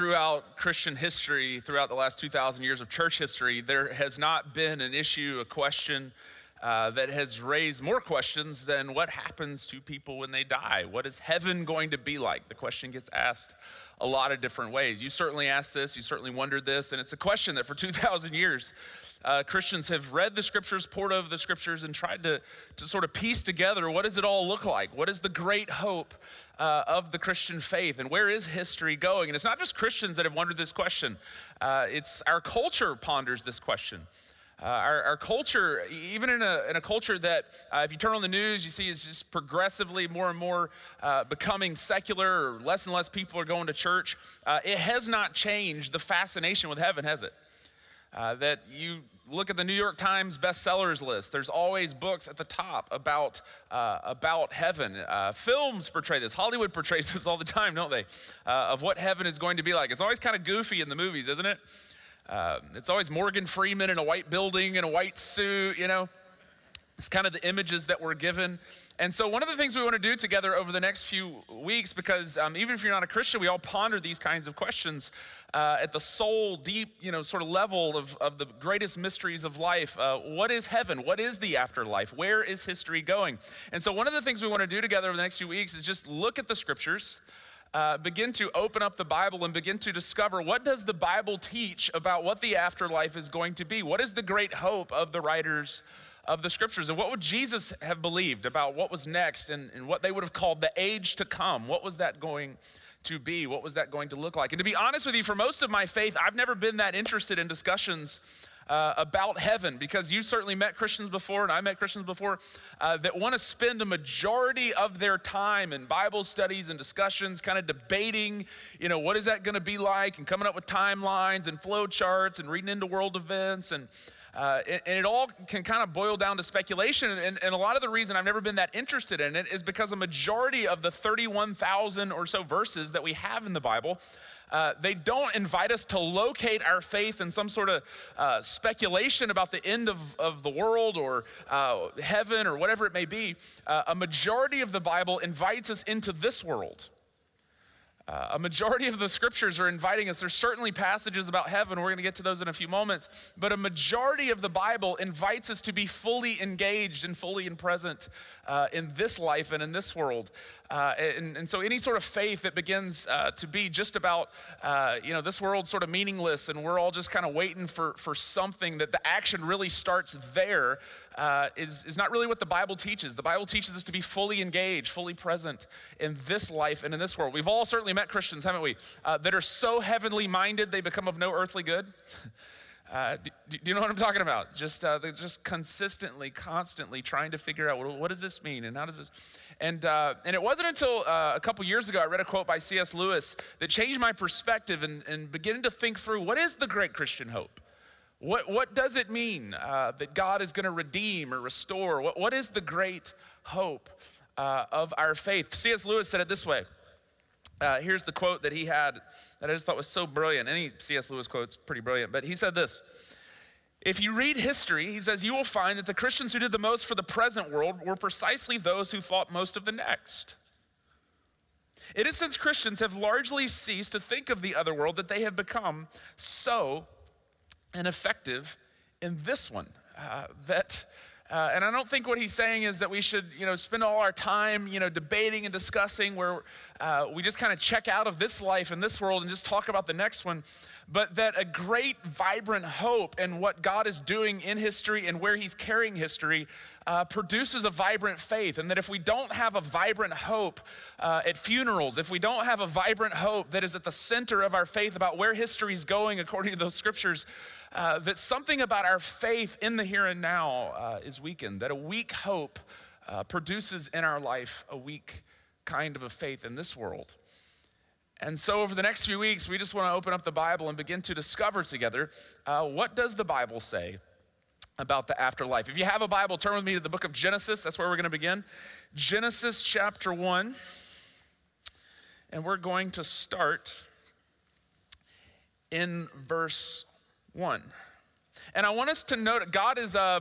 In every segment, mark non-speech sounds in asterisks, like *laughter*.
throughout Christian history, throughout the last 2,000 years of church history, there has not been an issue, a question uh, that has raised more questions than what happens to people when they die. What is heaven going to be like? The question gets asked a lot of different ways. You certainly asked this, you certainly wondered this, and it's a question that for *laughs* 2,000 years, uh, Christians have read the scriptures, poured over the scriptures, and tried to, to sort of piece together what does it all look like? What is the great hope uh, of the Christian faith? And where is history going? And it's not just Christians that have wondered this question, uh, it's our culture ponders this question. Uh, our, our, culture, even in a, in a culture that, uh, if you turn on the news, you see is just progressively more and more uh, becoming secular, or less and less people are going to church, uh, it has not changed the fascination with heaven, has it? Uh, that you look at the New York Times bestsellers list, there's always books at the top about, uh, about heaven. films portray this, Hollywood *laughs* portrays this all the time, don't they? of what heaven is going to be like. It's always kind of goofy in the movies, isn't it? Uh, it's always Morgan Freeman in a white building in a white suit, you know. It's kind of the images that we're given. And so, one of the things we want to do together over the next few weeks, because um, even if you're not a Christian, we all ponder these kinds of questions uh, at the soul, deep, you know, sort of level of, of the greatest mysteries of life. Uh, what is heaven? What is the afterlife? Where is history going? And so, one of the things we want to do together over the next few weeks is just look at the scriptures uh, begin to open up the Bible and begin to discover what does the Bible teach about what the afterlife is going to be? What is the great hope of the writers of the scriptures? And what would Jesus have believed about what was next and, and what they would have called the age to come? What was that going to be? What was that going to look like? And to be honest with you, for most of my faith, I've never been that interested in discussions uh, about heaven because you certainly met Christians before, and I met Christians before, uh, that want to spend a majority of their time in Bible studies and discussions, kind of debating, you know, what is that going to be like, and coming up with timelines and flow charts and reading into world events and uh, and, and, it all can kind of boil down to speculation. And, and, a lot of the reason I've never been that interested in it is because a majority of the 31,000 or so verses that we have in the Bible uh, they don't invite us to locate our faith in some sort of uh, speculation about the end of, of the world or uh, heaven or whatever it may be. Uh, a majority of the Bible invites us into this world. Uh, a majority of the scriptures are inviting us. There's certainly passages about heaven. We're going to get to those in a few moments. But a majority of the Bible invites us to be fully engaged and fully in present uh, in this life and in this world. Uh, and, and, so any sort of faith that begins uh, to be just about, uh, you know, this world's sort of meaningless and we're all just kind of waiting for, for something that the action really starts there uh, is is, not really what the Bible teaches. The Bible teaches us to be fully engaged, fully present in this life and in this world. We've all certainly met Christians, haven't we, uh, that are so heavenly minded they become of no earthly good. *laughs* Uh, do, do, you know what I'm talking about? Just uh, just consistently, constantly trying to figure out what, what, does this mean and how does this. And uh, and it wasn't until uh, a couple years ago I read a quote by C.S. Lewis that changed my perspective and, and beginning to think through what is the great Christian hope. What, what does it mean uh, that God is going to redeem or restore? What, what is the great hope of our faith? C.S. Lewis said it this way uh, here's the quote that he had that I just thought was so brilliant. Any C.S. Lewis quote's pretty brilliant, but he said this. If you read history, he says, you will find that the Christians who did the most for the present world were precisely those who thought most of the next. It is since Christians have largely ceased to think of the other world that they have become so ineffective in this one. Uh, that uh, and I don't think what he's saying is that we should, you know, spend all our time, you know, debating and discussing where uh, we just kind of check out of this life and this world and just talk about the next one. But that a great, vibrant hope and what God is doing in history and where He's carrying history uh, produces a vibrant faith. And that if we don't have a vibrant hope uh, at funerals, if we don't have a vibrant hope that is at the center of our faith about where history is going according to those scriptures, uh, that something about our faith in the here and now uh, is weakened, that a weak hope uh, produces in our life a weak kind of a faith in this world. And so, over the next few weeks, we just want to open up the Bible and begin to discover together uh, what does the Bible say about the afterlife. If you have a Bible, turn with me to the book of Genesis. That's where we're going to begin. Genesis chapter 1. And we're going to start in verse 1. And I want us to note God has uh,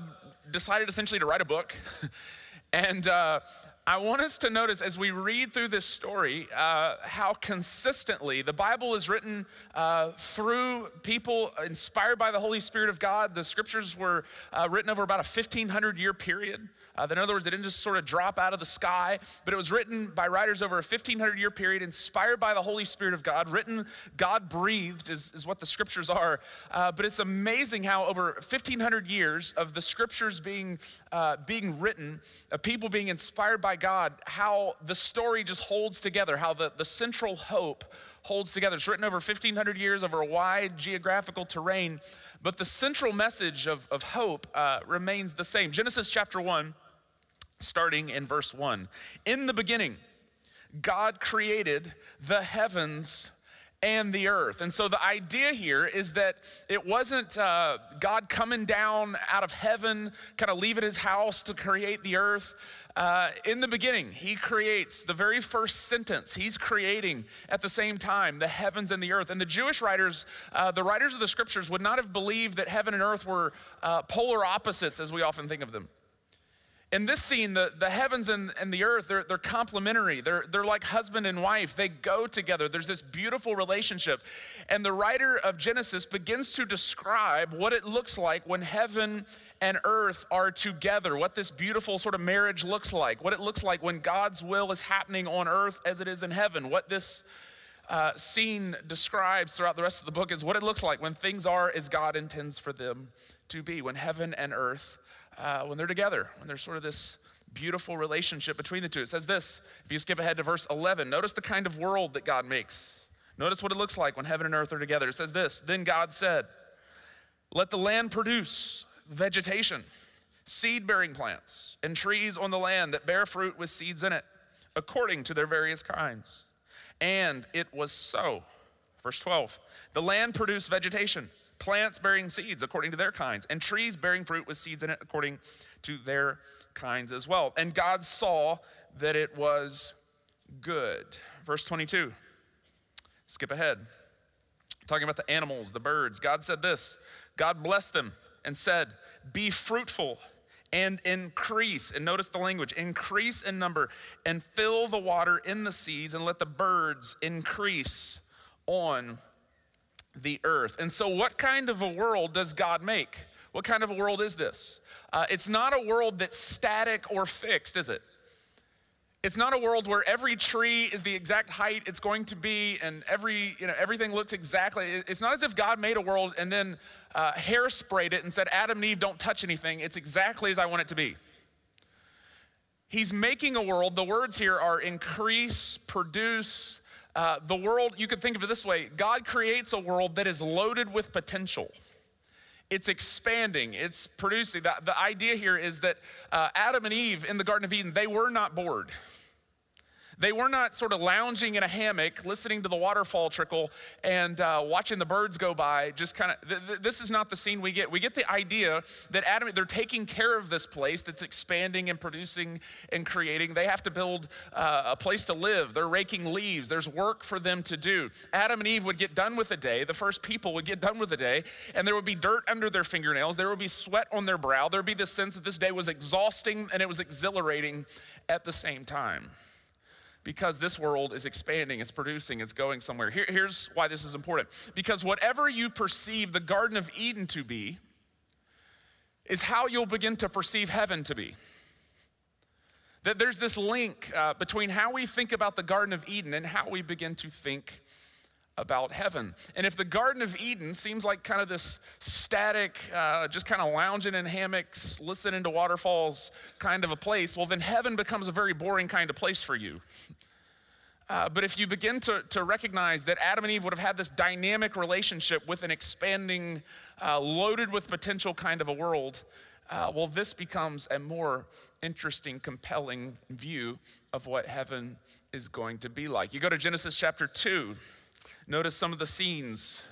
decided essentially to write a book. *laughs* and uh, I want us to notice as we read through this story uh, how consistently the Bible is written uh, through people inspired by the Holy Spirit of God. The scriptures were uh, written over about a 1500 year period. Uh, in other words, it didn't just sort of drop out of the sky, but it was written by writers over a 1500 year period, inspired by the Holy Spirit of God, written, God breathed, is, is what the scriptures are. Uh, but it's amazing how over 1500 years of the scriptures being, uh, being written, of people being inspired by God, how the story just holds together, how the, the central hope holds together. It's written over 1,500 years over a wide geographical terrain, but the central message of, of hope uh, remains the same. Genesis chapter 1, starting in verse 1. In the beginning, God created the heavens and the earth. And so the idea here is that it wasn't uh, God coming down out of heaven, kind of leaving his house to create the earth. Uh, in the beginning, he creates the very first sentence, he's creating at the same time the heavens and the earth. And the Jewish writers, uh, the writers of the scriptures, would not have believed that heaven and earth were uh, polar opposites as we often think of them. In this scene, the, the heavens and, and the earth, they're, they're complementary. They're, they're like husband and wife. They go together. There's this beautiful relationship. And the writer of Genesis begins to describe what it looks like when heaven and earth are together, what this beautiful sort of marriage looks like, what it looks like when God's will is happening on earth as it is in heaven, what this uh, scene describes throughout the rest of the book is what it looks like when things are as God intends for them to be, when heaven and earth uh, when they're together, when there's sort of this beautiful relationship between the two. It says this if you skip ahead to verse 11, notice the kind of world that God makes. Notice what it looks like when heaven and earth are together. It says this Then God said, Let the land produce vegetation, seed bearing plants, and trees on the land that bear fruit with seeds in it, according to their various kinds. And it was so. Verse 12 The land produced vegetation plants bearing seeds according to their kinds, and trees bearing fruit with seeds in it according to their kinds as well. And God saw that it was good. Verse 22. Skip ahead. Talking about the animals, the birds. God said this God blessed them and said, Be fruitful and increase. And notice the language increase in number and fill the water in the seas and let the birds increase on the earth. And so, what kind of a world does God make? What kind of a world is this? Uh, it's not a world that's static or fixed, is it? It's not a world where every tree is the exact height it's going to be and every, you know, everything looks exactly. It's not as if God made a world and then uh, hairsprayed it and said, Adam and Eve, don't touch anything. It's exactly as I want it to be. He's making a world, the words here are increase, produce, uh, the world, you could think of it this way God creates a world that is loaded with potential. It's expanding, it's producing. The, the idea here is that uh, Adam and Eve in the Garden of Eden, they were not bored. They were not sort of lounging in a hammock, listening to the waterfall trickle and uh, watching the birds go by. Just kind of, th- th- this is not the scene we get. We get the idea that Adam, they're taking care of this place that's expanding and producing and creating. They have to build uh, a place to live. They're raking leaves. There's work for them to do. Adam and Eve would get done with a day. The first people would get done with a day, and there would be dirt under their fingernails. There would be sweat on their brow. There would be this sense that this day was exhausting and it was exhilarating at the same time because this world is expanding, it's producing, it's going somewhere. Here, here's why this is important. Because whatever you perceive the Garden of Eden to be, is how you'll begin to perceive heaven to be. That there's this link uh, between how we think about the Garden of Eden and how we begin to think about heaven. And if the Garden of Eden seems like kind of this static, uh, just kind of lounging in hammocks, listening to waterfalls kind of a place, well, then heaven becomes a very boring kind of place for you. Uh, but if you begin to, to recognize that Adam and Eve would have had this dynamic relationship with an expanding, uh, loaded with potential kind of a world, uh, well, this becomes a more interesting, compelling view of what heaven is going to be like. You go to Genesis chapter 2. Notice some of the scenes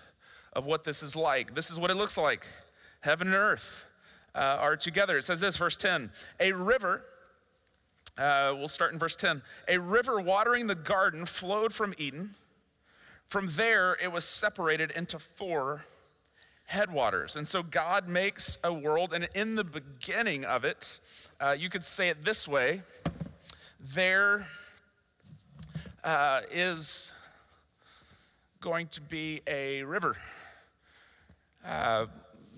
of what this is like. This is what it looks like heaven and earth uh, are together. It says this, verse 10 A river, uh, we'll start in verse 10. A river watering the garden flowed from Eden. From there, it was separated into four headwaters. And so God makes a world, and in the beginning of it, uh, you could say it this way there uh, is going to be a river. Uh,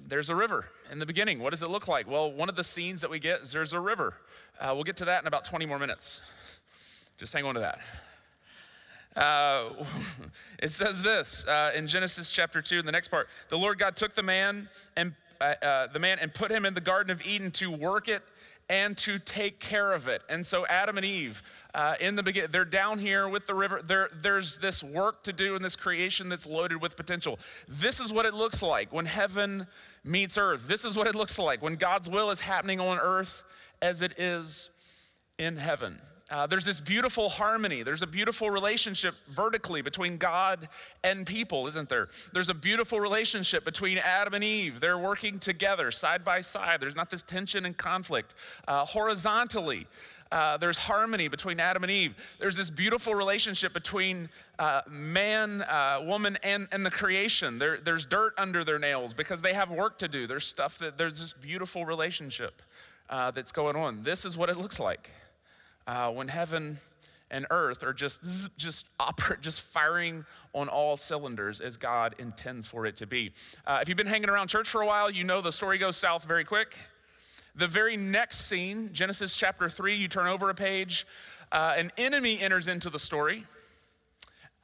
there's a river in the beginning. What does it look like? Well, one of the scenes that we get is there's a river. Uh, we'll get to that in about 20 more minutes. Just hang on to that. Uh, *laughs* it says this uh, in Genesis chapter 2, in the next part. The Lord God took the man and uh, uh, the man and put him in the Garden of Eden to work it and to take care of it. And so Adam and Eve, uh, in the beginning, they're down here with the river. There, there's this work to do in this creation that's loaded with potential. This is what it looks like when heaven meets earth. This is what it looks like when God's will is happening on earth as it is in heaven. Uh, there's this beautiful harmony. There's a beautiful relationship vertically between God and people, isn't there? There's a beautiful relationship between Adam and Eve. They're working together side by side. There's not this tension and conflict. Uh, horizontally, uh, there's harmony between Adam and Eve. There's this beautiful relationship between uh, man, uh, woman, and, and the creation. There, there's dirt under their nails because they have work to do. There's stuff that, there's this beautiful relationship uh, that's going on. This is what it looks like uh, when heaven and earth are just just just firing on all cylinders as God intends for it to be. Uh, if you've been hanging around church for a while, you know the story goes south very quick. The very next scene, Genesis chapter three, you turn over a page, uh, an enemy enters into the story.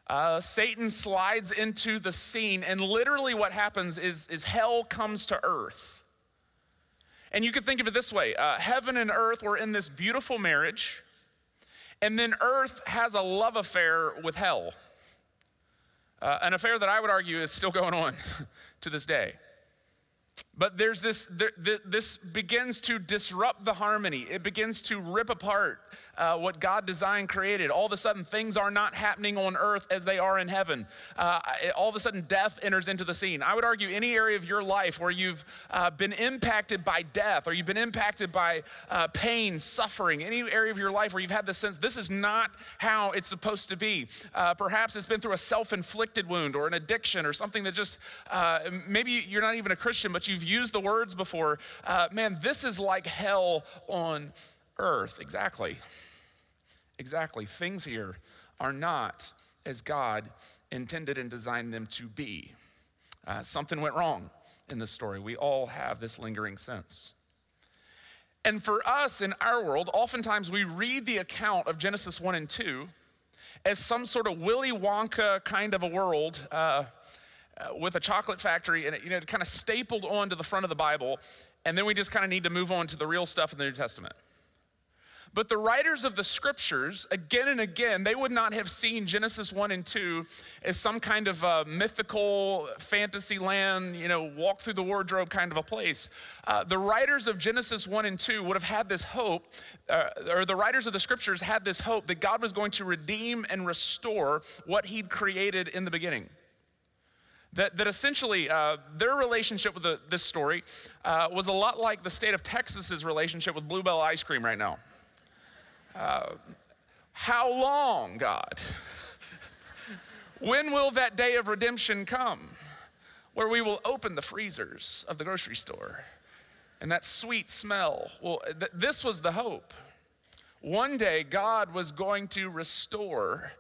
Uh, Satan slides into the scene, and literally what happens is, is hell comes to earth. And you could think of it this way uh, heaven and earth were in this beautiful marriage and then earth has a love affair with hell. Uh, an affair that I would argue is still going on *laughs* to this day. But there's this, this begins to disrupt the harmony. It begins to rip apart uh, what God designed, created. All of a sudden, things are not happening on earth as they are in heaven. Uh, all of a sudden, death enters into the scene. I would argue any area of your life where you've uh, been impacted by death or you've been impacted by uh, pain, suffering, any area of your life where you've had the sense this is not how it's supposed to be. Uh, perhaps it's been through a self inflicted wound or an addiction or something that just uh, maybe you're not even a Christian, but you've used the words before. man, this is like hell on earth. Exactly. Exactly. Things here are not as God intended and designed them to be. Uh, something went wrong in this story. We all have this lingering sense. And for us in our world, oftentimes we read the account of Genesis 1 and 2 as some sort of Willy Wonka kind of a world uh, uh, with a chocolate factory and it, you know, kind of stapled onto the front of the Bible. And then we just kind of need to move on to the real stuff in the New Testament. But the writers of the scriptures, again and again, they would not have seen Genesis 1 and 2 as some kind of mythical fantasy land, you know, walk through the wardrobe kind of a place. Uh, the writers of Genesis 1 and 2 would have had this hope, uh, or the writers of the scriptures had this hope that God was going to redeem and restore what He'd created in the beginning. That, that essentially uh, their relationship with the, this story uh, was a lot like the state of Texas's relationship with Blue Bell ice cream right now. Uh, how long, God? *laughs* when will that day of redemption come where we will open the freezers of the grocery store and that sweet smell? Well, th- this was the hope. One day, God was going to restore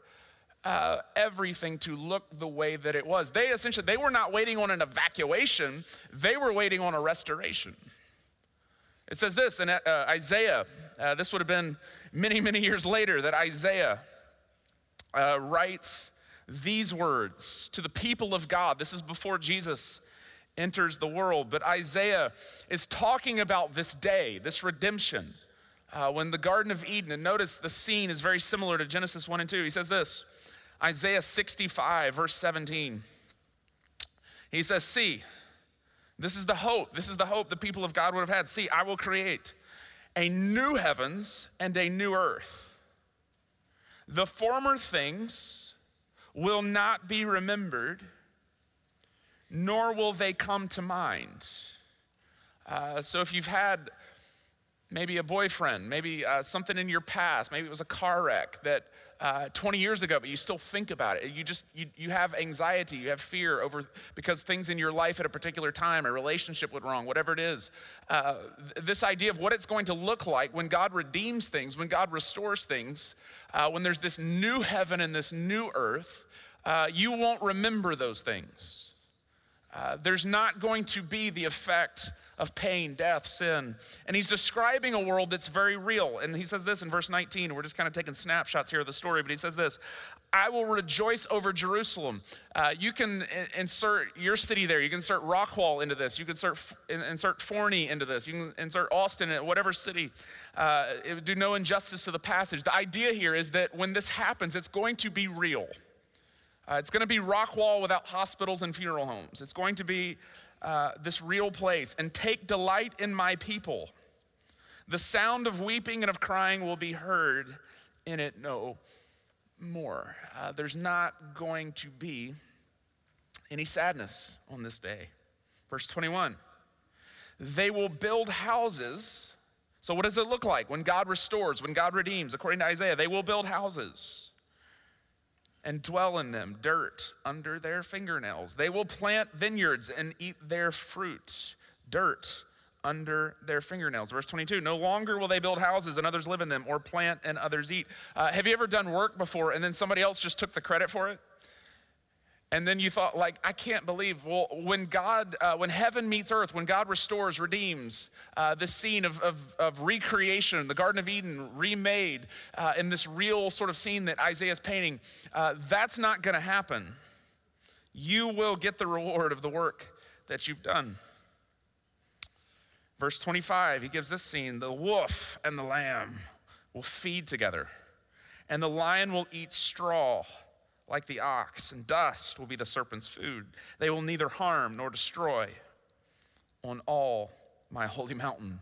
uh, everything to look the way that it was. They essentially, they were not waiting on an evacuation, they were waiting on a restoration. It says this in uh, Isaiah, uh, this would have been many, many years later, that Isaiah uh, writes these words to the people of God. This is before Jesus enters the world, but Isaiah is talking about this day, this redemption. Uh, when the Garden of Eden, and notice the scene is very similar to Genesis 1 and 2. He says this Isaiah 65, verse 17. He says, See, this is the hope. This is the hope the people of God would have had. See, I will create a new heavens and a new earth. The former things will not be remembered, nor will they come to mind. Uh, so if you've had maybe a boyfriend, maybe uh, something in your past, maybe it was a car wreck that uh, 20 years ago, but you still think about it. You just, you, you have anxiety, you have fear over, because things in your life at a particular time, a relationship went wrong, whatever it is. Uh, this idea of what it's going to look like when God redeems things, when God restores things, uh, when there's this new heaven and this new earth, uh, you won't remember those things. Uh, there's not going to be the effect of pain, death, sin. And he's describing a world that's very real. And he says this in verse 19. We're just kind of taking snapshots here of the story, but he says this I will rejoice over Jerusalem. Uh, you can insert your city there. You can insert Rockwall into this. You can insert, insert Forney into this. You can insert Austin, whatever city. Uh, it would do no injustice to the passage. The idea here is that when this happens, it's going to be real. Uh, it's going to be Rockwall without hospitals and funeral homes. It's going to be uh, this real place. And take delight in my people. The sound of weeping and of crying will be heard in it no more. Uh, there's not going to be any sadness on this day. Verse 21 They will build houses. So, what does it look like when God restores, when God redeems? According to Isaiah, they will build houses and dwell in them, dirt under their fingernails. They will plant vineyards and eat their fruit, dirt under their fingernails. Verse 22 No longer will they build houses and others live in them, or plant and others eat. Uh, have you ever done work before and then somebody else just took the credit for it? And then you thought, like, I can't believe. Well, when God, uh, when heaven meets earth, when God restores, redeems uh, this scene of, of, of, recreation, the Garden of Eden remade uh, in this real sort of scene that Isaiah's painting, uh, that's not going to happen. You will get the reward of the work that you've done. Verse 25, he gives this scene the wolf and the lamb will feed together, and the lion will eat straw like the ox, and dust will be the serpent's food. They will neither harm nor destroy on all my holy mountain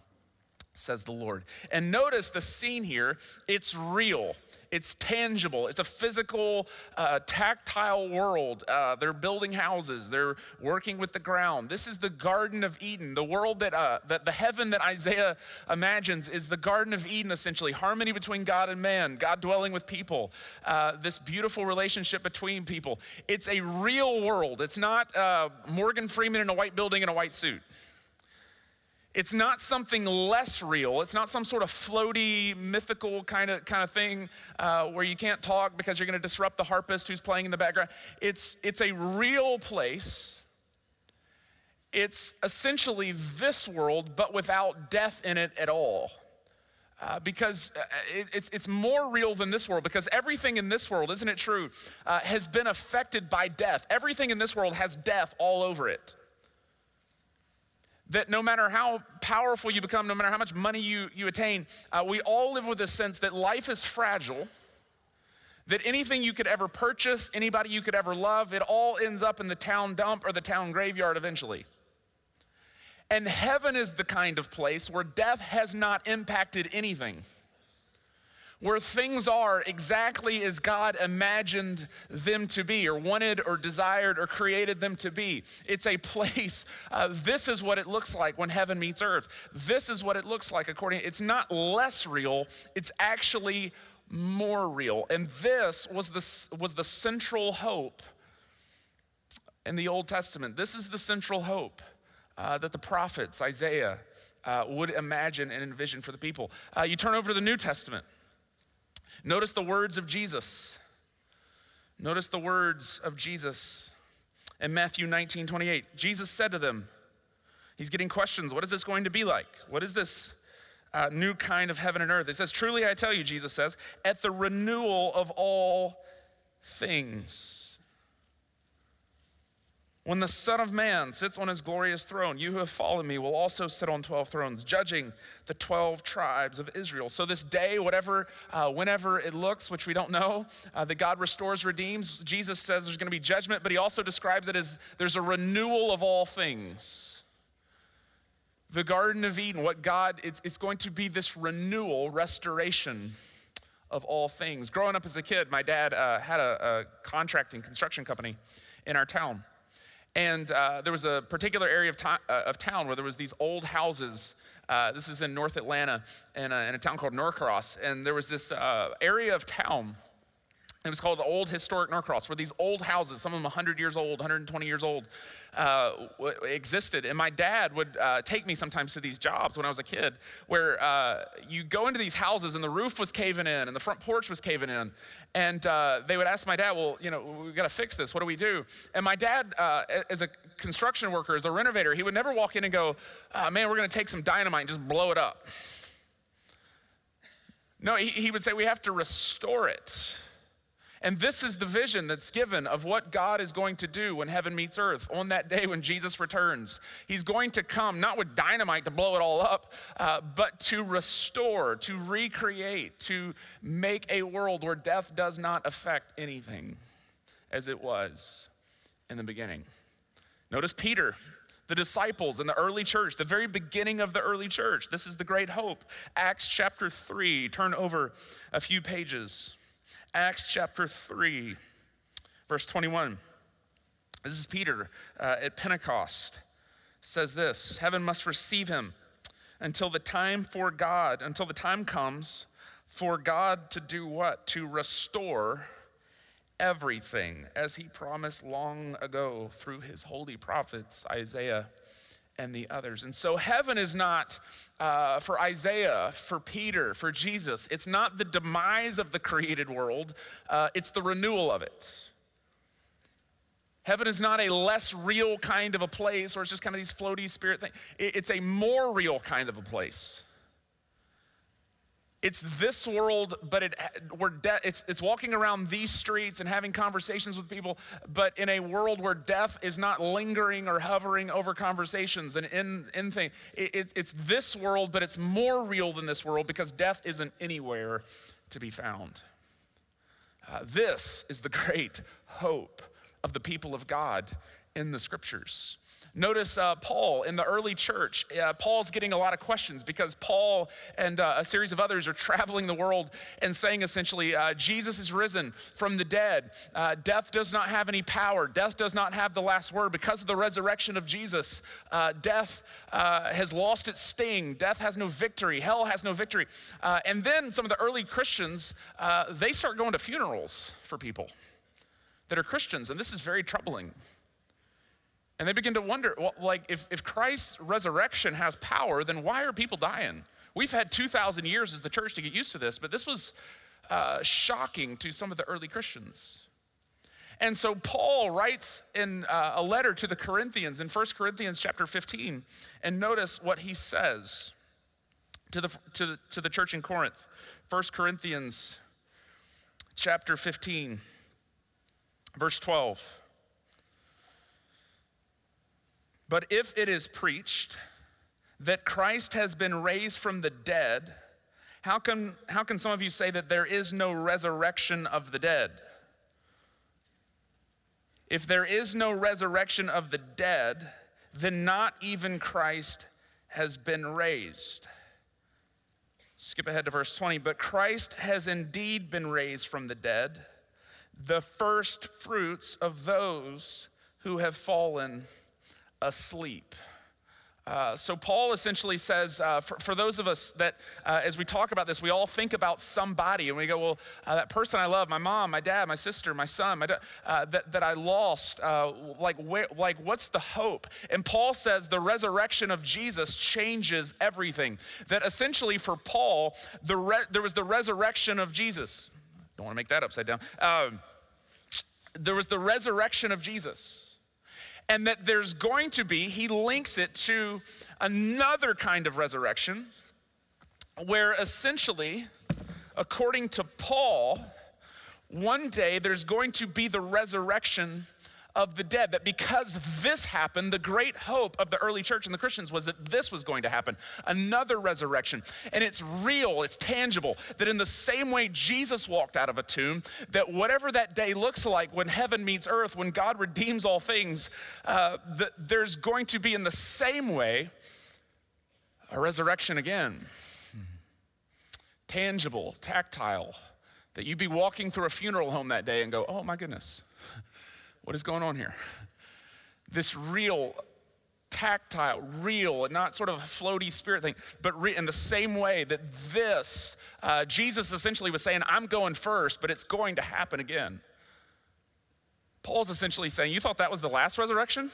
says the Lord. And notice the scene here, it's real, it's tangible, it's a physical, uh, tactile world. Uh, they're building houses, they're working with the ground. This is the Garden of Eden, the world that, uh, that the heaven that Isaiah imagines is the Garden of Eden, essentially. Harmony between God and man, God dwelling with people, uh, this beautiful relationship between people. It's a real world, it's not uh, Morgan Freeman in a white building in a white suit. It's not something less real. It's not some sort of floaty, mythical kind of, kind of thing uh, where you can't talk because you're going to disrupt the harpist who's playing in the background. It's, it's a real place. It's essentially this world, but without death in it at all. Uh, because uh, it, it's, it's more real than this world, because everything in this world, isn't it true, uh, has been affected by death. Everything in this world has death all over it that no matter how powerful you become, no matter how much money you, you attain, uh, we all live with a sense that life is fragile, that anything you could ever purchase, anybody you could ever love, it all ends up in the town dump or the town graveyard eventually. And heaven is the kind of place where death has not impacted anything where things are exactly as God imagined them to be, or wanted, or desired, or created them to be. It's a place, uh, this is what it looks like when heaven meets earth. This is what it looks like according, it's not less real, it's actually more real. And this was the, was the central hope in the Old Testament. This is the central hope uh, that the prophets, Isaiah, uh, would imagine and envision for the people. Uh, you turn over to the New Testament. Notice the words of Jesus. Notice the words of Jesus in Matthew 19 28. Jesus said to them, He's getting questions. What is this going to be like? What is this uh, new kind of heaven and earth? It says, Truly I tell you, Jesus says, at the renewal of all things. When the Son of Man sits on his glorious throne, you who have followed me will also sit on 12 thrones, judging the 12 tribes of Israel. So, this day, whatever, uh, whenever it looks, which we don't know, uh, that God restores, redeems, Jesus says there's going to be judgment, but he also describes it as there's a renewal of all things. The Garden of Eden, what God, it's, it's going to be this renewal, restoration of all things. Growing up as a kid, my dad uh, had a, a contracting construction company in our town. And uh, there was a particular area of, to- uh, of town where there was these old houses. Uh, this is in North Atlanta, in a, in a town called Norcross. And there was this uh, area of town it was called Old Historic Norcross, where these old houses, some of them 100 years old, 120 years old, uh, existed. And my dad would uh, take me sometimes to these jobs when I was a kid, where uh, you go into these houses and the roof was caving in and the front porch was caving in. And uh, they would ask my dad, well, you know, we've got to fix this. What do we do? And my dad, uh, as a construction worker, as a renovator, he would never walk in and go, oh, man, we're going to take some dynamite and just blow it up. No, he, he would say, we have to restore it. And this is the vision that's given of what God is going to do when heaven meets earth on that day when Jesus returns. He's going to come not with dynamite to blow it all up, uh, but to restore, to recreate, to make a world where death does not affect anything as it was in the beginning. Notice Peter the disciples in the early church, the very beginning of the early church. This is the great hope. Acts chapter 3, turn over a few pages. Acts chapter 3, verse 21. This is Peter uh, at Pentecost. Says this Heaven must receive him until the time for God, until the time comes for God to do what? To restore everything as he promised long ago through his holy prophets, Isaiah and the others. And so heaven is not uh, for Isaiah, for Peter, for Jesus. It's not the demise of the created world, uh, it's the renewal of it. Heaven is not a less real kind of a place, or it's just kind of these floaty spirit things. It's a more real kind of a place. It's this world, but it, we're de- it's, it's walking around these streets and having conversations with people, but in a world where death is not lingering or hovering over conversations and in, in things. It, it, it's this world, but it's more real than this world because death isn't anywhere to be found. Uh, this is the great hope of the people of God in the scriptures. Notice uh, Paul in the early church. Uh, Paul's getting a lot of questions because Paul and uh, a series of others are *laughs* traveling the world and saying essentially, uh, Jesus is risen from the dead. Uh, death does not have any power. Death does not have the last word. Because of the resurrection of Jesus, uh, death has lost its sting. Death has no victory. Hell has no victory. and then some of the early Christians, they start going to funerals for people that are Christians, and this is very troubling. And they begin to wonder, well, like, if, if Christ's resurrection has power, then why are people dying? We've had 2,000 years as the church to get used to this, but this was uh, shocking to some of the early Christians. And so Paul writes in uh, a letter to the Corinthians in 1 Corinthians chapter 15, and notice what he says to the, to the, to the church in Corinth. 1 Corinthians chapter 15, verse 12. But if it is preached that Christ has been raised from the dead, how can, how can some of you say that there is no resurrection of the dead? If there is no resurrection of the dead, then not even Christ has been raised. Skip ahead to verse 20. But Christ has indeed been raised from the dead, the first fruits of those who have fallen asleep. Uh, so, Paul essentially says, uh, for, for, those of us that, uh, as we talk about this, we all think about somebody and we go, well, uh, that person I love, my mom, my dad, my sister, my son, my da- uh, that, that I lost, uh, like, where, like, what's the hope? And Paul says the resurrection of Jesus changes everything. That essentially, for Paul, the re- there was the resurrection of Jesus. Don't want to make that upside down. Um, there was the resurrection of Jesus and that there's going to be, he links it to another kind of resurrection where essentially, according to Paul, one day there's going to be the resurrection of the dead. That because this happened, the great hope of the early church and the Christians was that this was going to happen another resurrection. And it's real, it's tangible. That in the same way Jesus walked out of a tomb, that whatever that day looks like when heaven meets earth, when God redeems all things, uh, that there's going to be in the same way a resurrection again. Tangible, tactile, that you'd be walking through a funeral home that day and go, oh my goodness. What is going on here? this real tactile, real, and not sort of a floaty spirit thing, but re- in the same way that this, uh, Jesus essentially was saying, I'm going first, but it's going to happen again. Paul's essentially saying, You thought that was the last resurrection?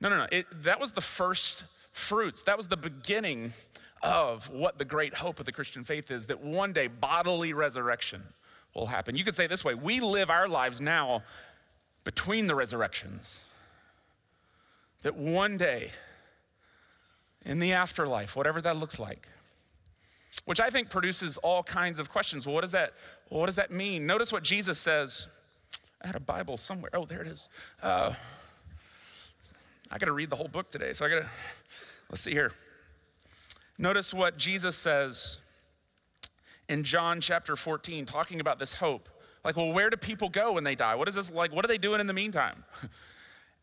No, no, no. It, that was the first fruits. That was the beginning of what the great hope of the Christian faith is that one day bodily resurrection will happen. You could say this way we live our lives now between the resurrections that one day in the afterlife, whatever that looks like, which I think produces all kinds of questions. Well, what does that, what does that mean? Notice what Jesus says. I had a Bible somewhere. Oh, there it is. Uh, I got to read the whole book today, so I got to, let's see here. Notice what Jesus says in John chapter 14, talking about this hope. Like, well, where do people go when they die? What is this like? What are they doing in the meantime? *laughs*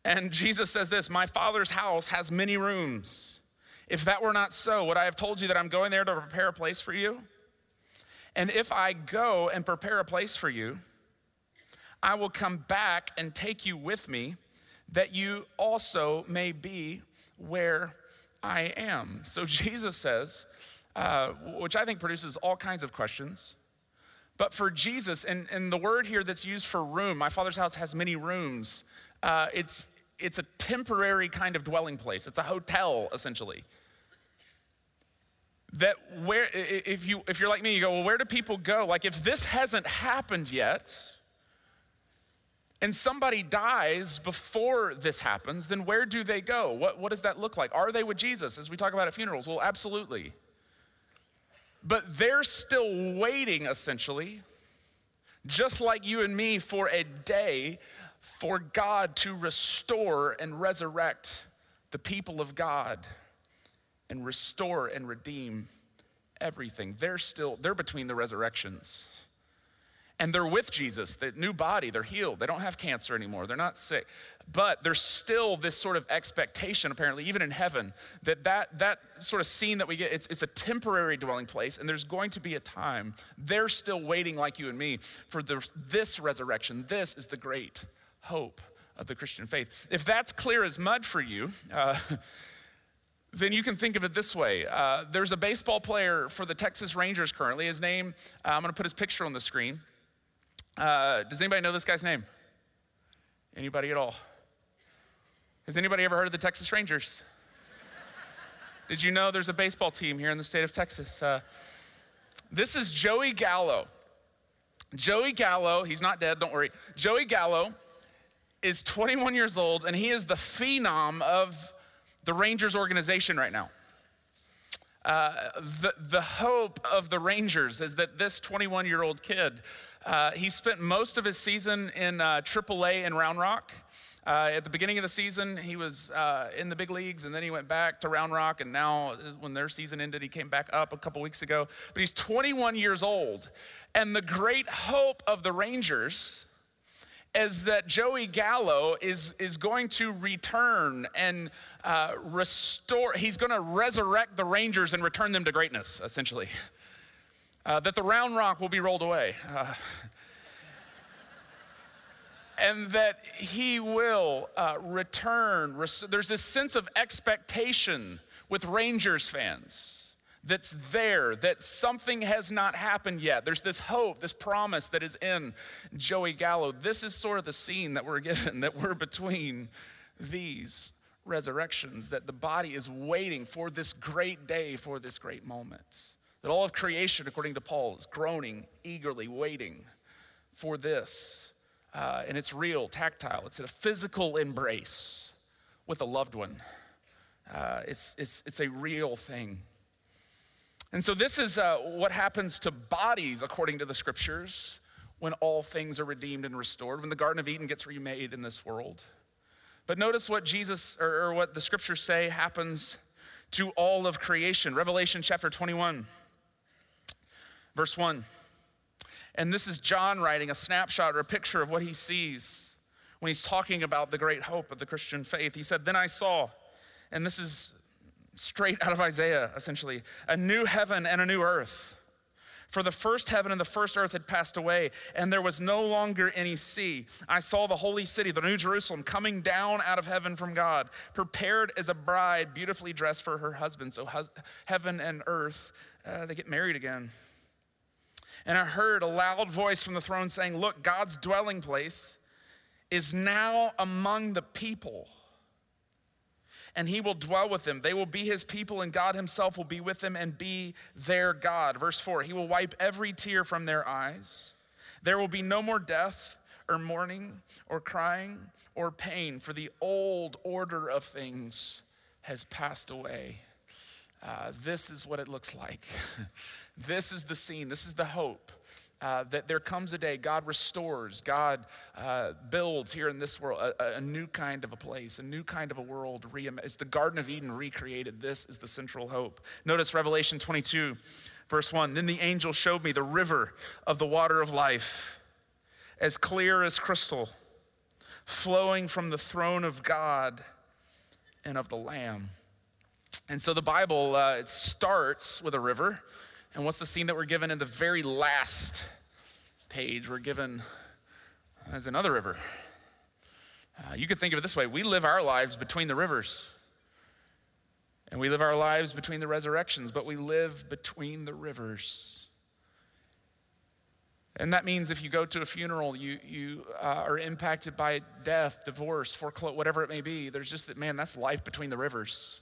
And Jesus says this My Father's house has many rooms. If that were not so, would I have told you that I'm going there to prepare a place for you? And if I go and prepare a place for you, I will come back and take you with me, that you also may be where I am. So *laughs* Jesus says, uh, which I think produces all kinds of questions. But for Jesus, and, and the word here that's used for room, my father's house has many rooms. Uh, it's, it's a temporary kind of dwelling place. It's a hotel, essentially. That where, if, you, if you're like me, you go, well, where do people go? Like, if this hasn't happened yet, and somebody dies before this happens, then where do they go? What, what does that look like? Are they with Jesus, as we talk about at funerals? Well, absolutely. But they're still waiting, essentially, just like you and me, for a day for God to restore and resurrect the people of God and restore and redeem everything. They're still, they're between the resurrections. And they're with Jesus, the new body, they're healed. They don't have cancer anymore, they're not sick. But there's still this sort of expectation, apparently, even in heaven, that that, that sort of scene that we get, it's, it's a temporary dwelling place, and there's going to be a time. They're still waiting, like you and me, for this, this resurrection. This is the great hope of the Christian faith. If that's clear as mud for you, uh, *laughs* then you can think of it this way. Uh, there's a baseball player for the Texas Rangers currently. His name, uh, I'm going to put his picture on the screen. Uh, does anybody know this guy's name? Anybody at all? Has anybody ever heard of the Texas Rangers? Did you know there's a baseball team here in the state of Texas? Uh, this is Joey Gallo. Joey Gallo, he's not dead, don't worry. Joey Gallo is 21 years old and he is the phenom of the Rangers organization right now. Uh, the, the hope of the Rangers is that this 21 year old kid, uh, he spent most of his season in uh, AAA in Round Rock. Uh, at the beginning of the season, he was uh, in the big leagues, and then he went back to Round Rock. And now, uh, when their season ended, he came back up a couple weeks ago. But he's 21 years old. And the great hope of the Rangers is that Joey Gallo is, is going to return and uh, restore, he's going to resurrect the Rangers and return them to greatness, essentially. *laughs* Uh, that the round rock will be rolled away. Uh, *laughs* and that he will uh, return. Res- there's this sense of expectation with Rangers fans that's there, that something has not happened yet. There's this hope, this promise that is in Joey Gallo. This is sort of the scene that we're *laughs* given, that we're between these resurrections, that the body is waiting for this great day, for this great moment. That all of creation, according to Paul, is groaning, eagerly waiting for this. Uh, and it's real, tactile, it's a physical embrace with a loved one. Uh, it's, it's, it's a real thing. And so, this is uh, what happens to bodies according to the scriptures when all things are redeemed and restored, when the Garden of Eden gets remade in this world. But notice what Jesus, or, or what the scriptures say happens to all of creation. Revelation chapter 21, verse 1. And this is John writing a snapshot or a picture of what he sees when he's talking about the great hope of the Christian faith. He said, Then I saw, and this is straight out of Isaiah, essentially. A new heaven and a new earth. For the first heaven and the first earth had passed away, and there was no longer any sea. I saw the holy city, the New Jerusalem, coming down out of heaven from God, prepared as a bride, beautifully dressed for her husband. So hus- heaven and earth, uh, they get married again. And I heard a loud voice from the throne saying, Look, God's dwelling place is now among the people and he will dwell with them. They will be his people, and God himself will be with them and be their God. Verse 4 He will wipe every tear from their eyes. There will be no more death, or mourning, or crying, or pain, for the old order of things has passed away. Uh, this is what it looks like. *laughs* this is the scene, this is the hope uh, that there comes a day God restores, God uh, builds here in this world a, a, new kind of a place, a new kind of a world. It's the Garden of Eden recreated. This is the central hope. Notice Revelation 22, verse 1. Then the angel showed me the river of the water of life, as clear as crystal, flowing from the throne of God and of the Lamb. And so the Bible, uh, it starts with a river. And what's the scene that we're given in the very last page? We're given as another river. Uh, you could think of it this way we live our lives between the rivers. And we live our lives between the resurrections, but we live between the rivers. And that means if you go to a funeral, you, you uh, are impacted by death, divorce, foreclosure, whatever it may be. There's just that, man, that's life between the rivers.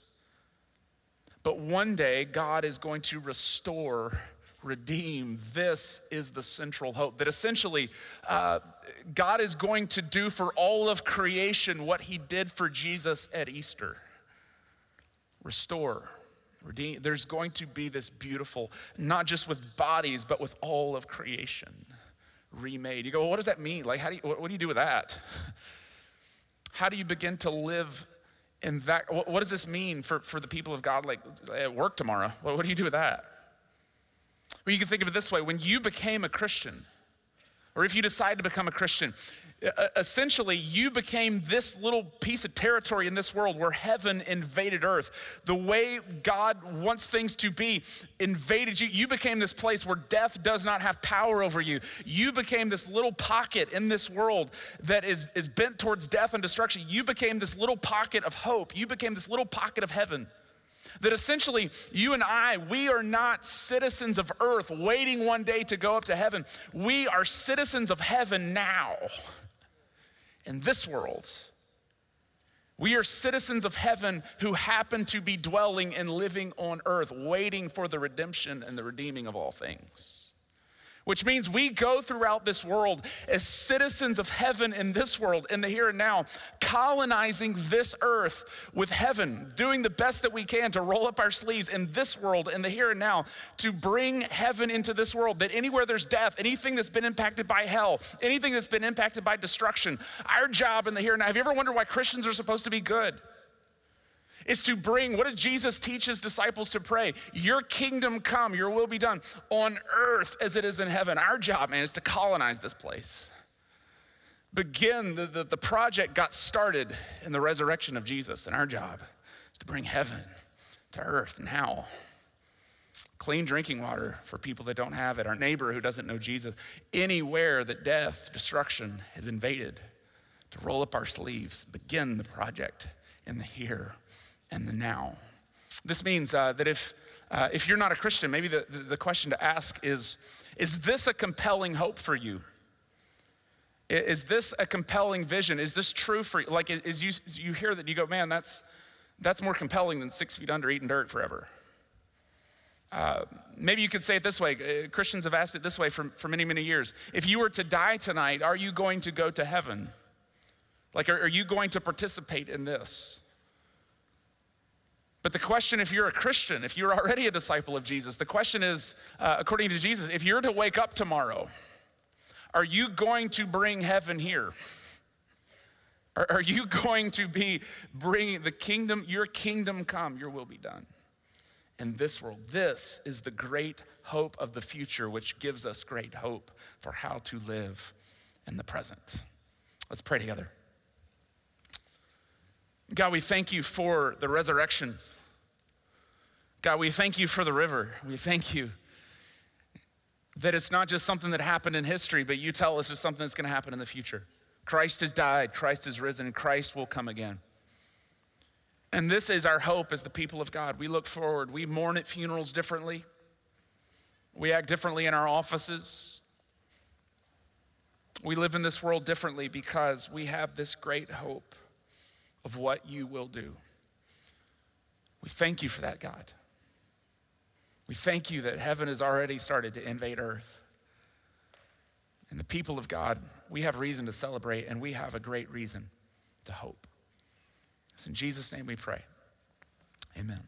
But one day, God is going to restore, redeem. This is the central hope that essentially uh, God is going to do for all of creation what he did for Jesus at Easter restore. Redeem. There's going to be this beautiful, not just with bodies, but with all of creation remade. You go, well, what does that mean? Like, how do you, what, what do you do with that? *laughs* How do you begin to live and that, what, what does this mean for, for the people of God, like at work tomorrow? What, what do you do with that? Well, you can think of it this way when you became a Christian, or if you decide to become a Christian, Uh, uh, essentially you became this little piece of territory in this world where heaven invaded earth. The way God wants things to be invaded you. You became this place where death does not have power over you. You became this little pocket in this world that is, is bent towards death and destruction. You became this little pocket of hope. You became this little pocket of heaven. That essentially, you and I, we are not citizens of earth waiting one day to go up to heaven. We are citizens of heaven now in this world. We are citizens of heaven who happen to be dwelling and living on earth, waiting for the redemption and the redeeming of all things which means we go throughout this world as citizens of heaven in this world, in the here and now, colonizing this earth with heaven, doing the best that we can to roll up our sleeves in this world, in the here and now, to bring heaven into this world. That anywhere there's death, anything that's been impacted by hell, anything that's been impacted by destruction, our job in the here and now. Have you ever wondered why Christians are supposed to be good? Is to bring, what did Jesus teach his disciples to pray? Your kingdom come, your will be done on earth as it is in heaven. Our job, man, is to colonize this place. Begin, the, the, the project got started in the resurrection of Jesus, and our job is to bring heaven to earth now. Clean drinking water for people that don't have it, our neighbor who doesn't know Jesus, anywhere that death, destruction has invaded, to roll up our sleeves, begin the project in the here and the now. This means uh, that if, uh, if you're not a Christian, maybe the, the, question to ask is Is this a compelling hope for you? Is this a compelling vision? Is this true for you? Like, as you, as you hear that, you go, man, that's, that's more compelling than six feet under eating dirt forever. Uh, maybe you could say it this way uh, Christians have asked it this way for, for many, many years. If you were to die tonight, are you going to go to heaven? Like, are, are you going to participate in this? But the question, if you're a Christian, if you're already a disciple of Jesus, the question is, uh, according to Jesus, if you're to wake up tomorrow, are you going to bring heaven here? Are, are you going to be bringing the kingdom, your kingdom come, your will be done in this world? This is the great hope of the future, which gives us great hope for how to live in the present. Let's pray together. God, we thank you for the resurrection. God, we thank you for the river. We thank you that it's not just something that happened in history, but you tell us it's something that's going to happen in the future. Christ has died, Christ has risen, and Christ will come again. And this is our hope as the people of God. We look forward. We mourn at funerals differently. We act differently in our offices. We live in this world differently because we have this great hope of what you will do. We thank you for that, God. We thank you that heaven has already started to invade earth. And the people of God, we have reason to celebrate and we have a great reason to hope. It's in Jesus' name we pray. Amen.